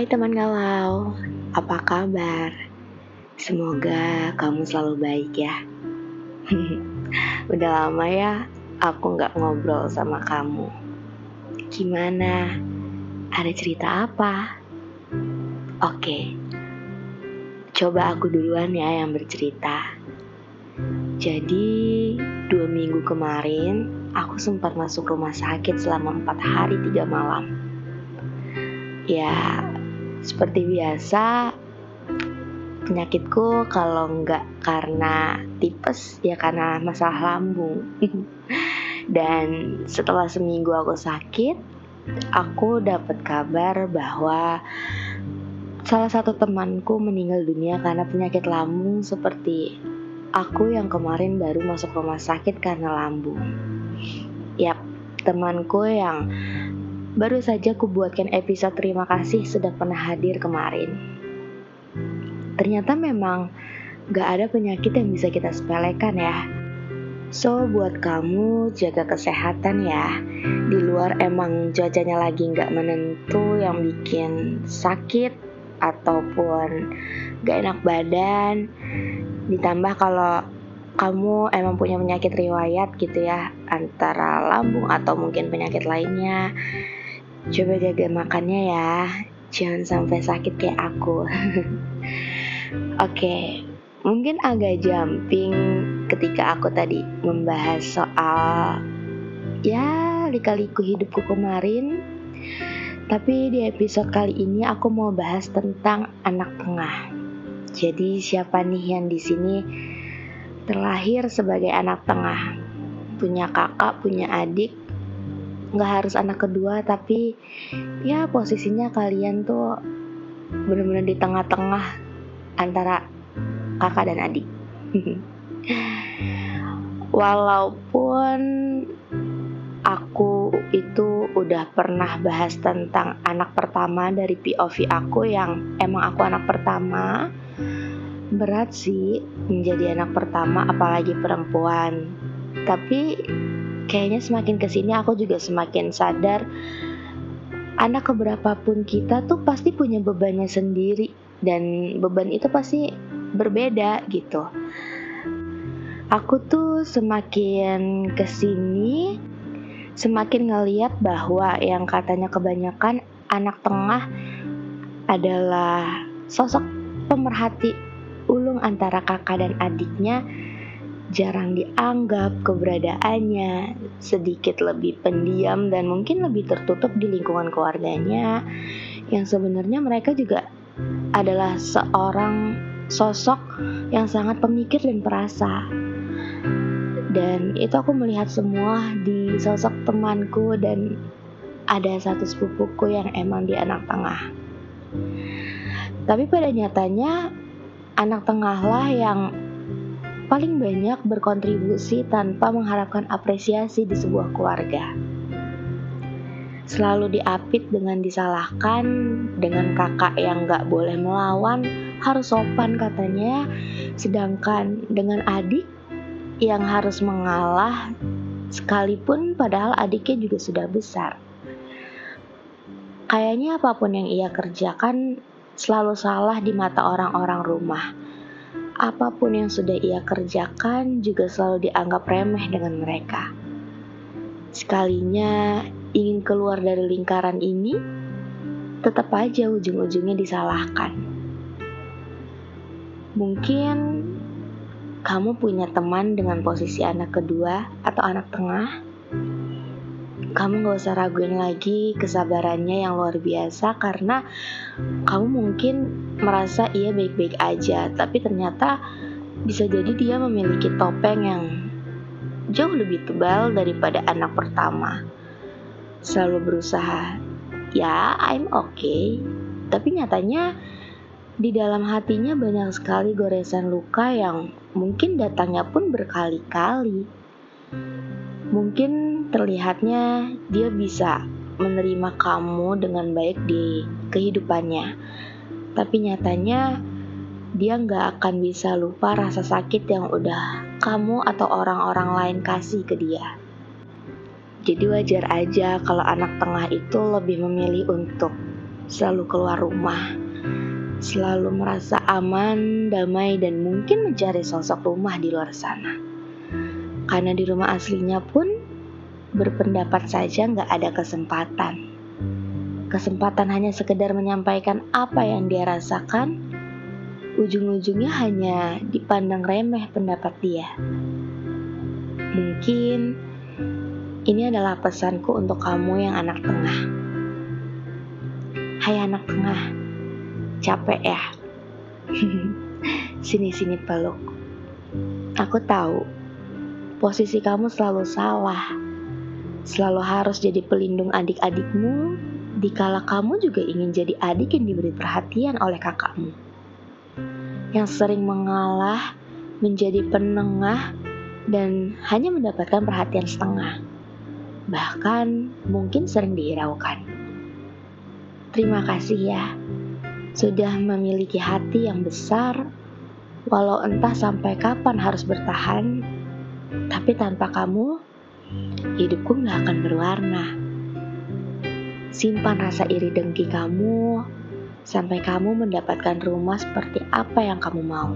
Hai teman galau, apa kabar? Semoga kamu selalu baik ya. Udah lama ya aku nggak ngobrol sama kamu. Gimana? Ada cerita apa? Oke, coba aku duluan ya yang bercerita. Jadi dua minggu kemarin aku sempat masuk rumah sakit selama empat hari tiga malam ya seperti biasa penyakitku kalau nggak karena tipes ya karena masalah lambung dan setelah seminggu aku sakit aku dapat kabar bahwa salah satu temanku meninggal dunia karena penyakit lambung seperti aku yang kemarin baru masuk rumah sakit karena lambung. Yap, temanku yang Baru saja kubuatkan episode terima kasih sudah pernah hadir kemarin. Ternyata memang gak ada penyakit yang bisa kita sepelekan ya. So buat kamu jaga kesehatan ya. Di luar emang cuacanya lagi gak menentu yang bikin sakit ataupun gak enak badan. Ditambah kalau kamu emang punya penyakit riwayat gitu ya antara lambung atau mungkin penyakit lainnya Coba jaga makannya ya, jangan sampai sakit kayak aku. Oke, okay, mungkin agak jumping ketika aku tadi membahas soal ya lika-liku hidupku kemarin. Tapi di episode kali ini aku mau bahas tentang anak tengah. Jadi siapa nih yang di sini terlahir sebagai anak tengah? Punya kakak, punya adik, nggak harus anak kedua tapi ya posisinya kalian tuh bener-bener di tengah-tengah antara kakak dan adik. Walaupun aku itu udah pernah bahas tentang anak pertama dari POV aku yang emang aku anak pertama berat sih menjadi anak pertama apalagi perempuan. Tapi kayaknya semakin ke sini aku juga semakin sadar anak keberapapun kita tuh pasti punya bebannya sendiri dan beban itu pasti berbeda gitu. Aku tuh semakin ke sini semakin ngeliat bahwa yang katanya kebanyakan anak tengah adalah sosok pemerhati ulung antara kakak dan adiknya jarang dianggap keberadaannya, sedikit lebih pendiam dan mungkin lebih tertutup di lingkungan keluarganya yang sebenarnya mereka juga adalah seorang sosok yang sangat pemikir dan perasa. Dan itu aku melihat semua di sosok temanku dan ada satu sepupuku yang emang di anak tengah. Tapi pada nyatanya anak tengahlah yang paling banyak berkontribusi tanpa mengharapkan apresiasi di sebuah keluarga. Selalu diapit dengan disalahkan, dengan kakak yang gak boleh melawan, harus sopan katanya, sedangkan dengan adik yang harus mengalah, sekalipun padahal adiknya juga sudah besar. Kayaknya apa pun yang ia kerjakan selalu salah di mata orang-orang rumah apa pun yang sudah ia kerjakan juga selalu dianggap remeh dengan mereka. Sekalinya ingin keluar dari lingkaran ini, tetap aja ujung-ujungnya disalahkan. Mungkin kamu punya teman dengan posisi anak kedua atau anak tengah. Kamu gak usah raguin lagi kesabarannya yang luar biasa karena kamu mungkin merasa ia baik-baik aja, tapi ternyata bisa jadi dia memiliki topeng yang jauh lebih tebal daripada anak pertama. Selalu berusaha, ya I'm okay, tapi nyatanya di dalam hatinya banyak sekali goresan luka yang mungkin datangnya pun berkali-kali. Mungkin terlihatnya dia bisa menerima kamu dengan baik di kehidupannya, tapi nyatanya dia nggak akan bisa lupa rasa sakit yang udah kamu atau orang-orang lain kasih ke dia. Jadi wajar aja kalau anak tengah itu lebih memilih untuk selalu keluar rumah, selalu merasa aman, damai, dan mungkin mencari sosok rumah di luar sana. Karena di rumah aslinya pun berpendapat saja nggak ada kesempatan. Kesempatan hanya sekedar menyampaikan apa yang dia rasakan, ujung-ujungnya hanya dipandang remeh pendapat dia. Mungkin ini adalah pesanku untuk kamu yang anak tengah. Hai anak tengah, capek ya? Sini-sini peluk. Aku tahu, posisi kamu selalu salah. Selalu harus jadi pelindung adik-adikmu, dikala kamu juga ingin jadi adik yang diberi perhatian oleh kakakmu. Yang sering mengalah, menjadi penengah, dan hanya mendapatkan perhatian setengah. Bahkan mungkin sering dihiraukan. Terima kasih ya, sudah memiliki hati yang besar, walau entah sampai kapan harus bertahan, tapi tanpa kamu, hidupku gak akan berwarna. Simpan rasa iri dengki kamu sampai kamu mendapatkan rumah seperti apa yang kamu mau.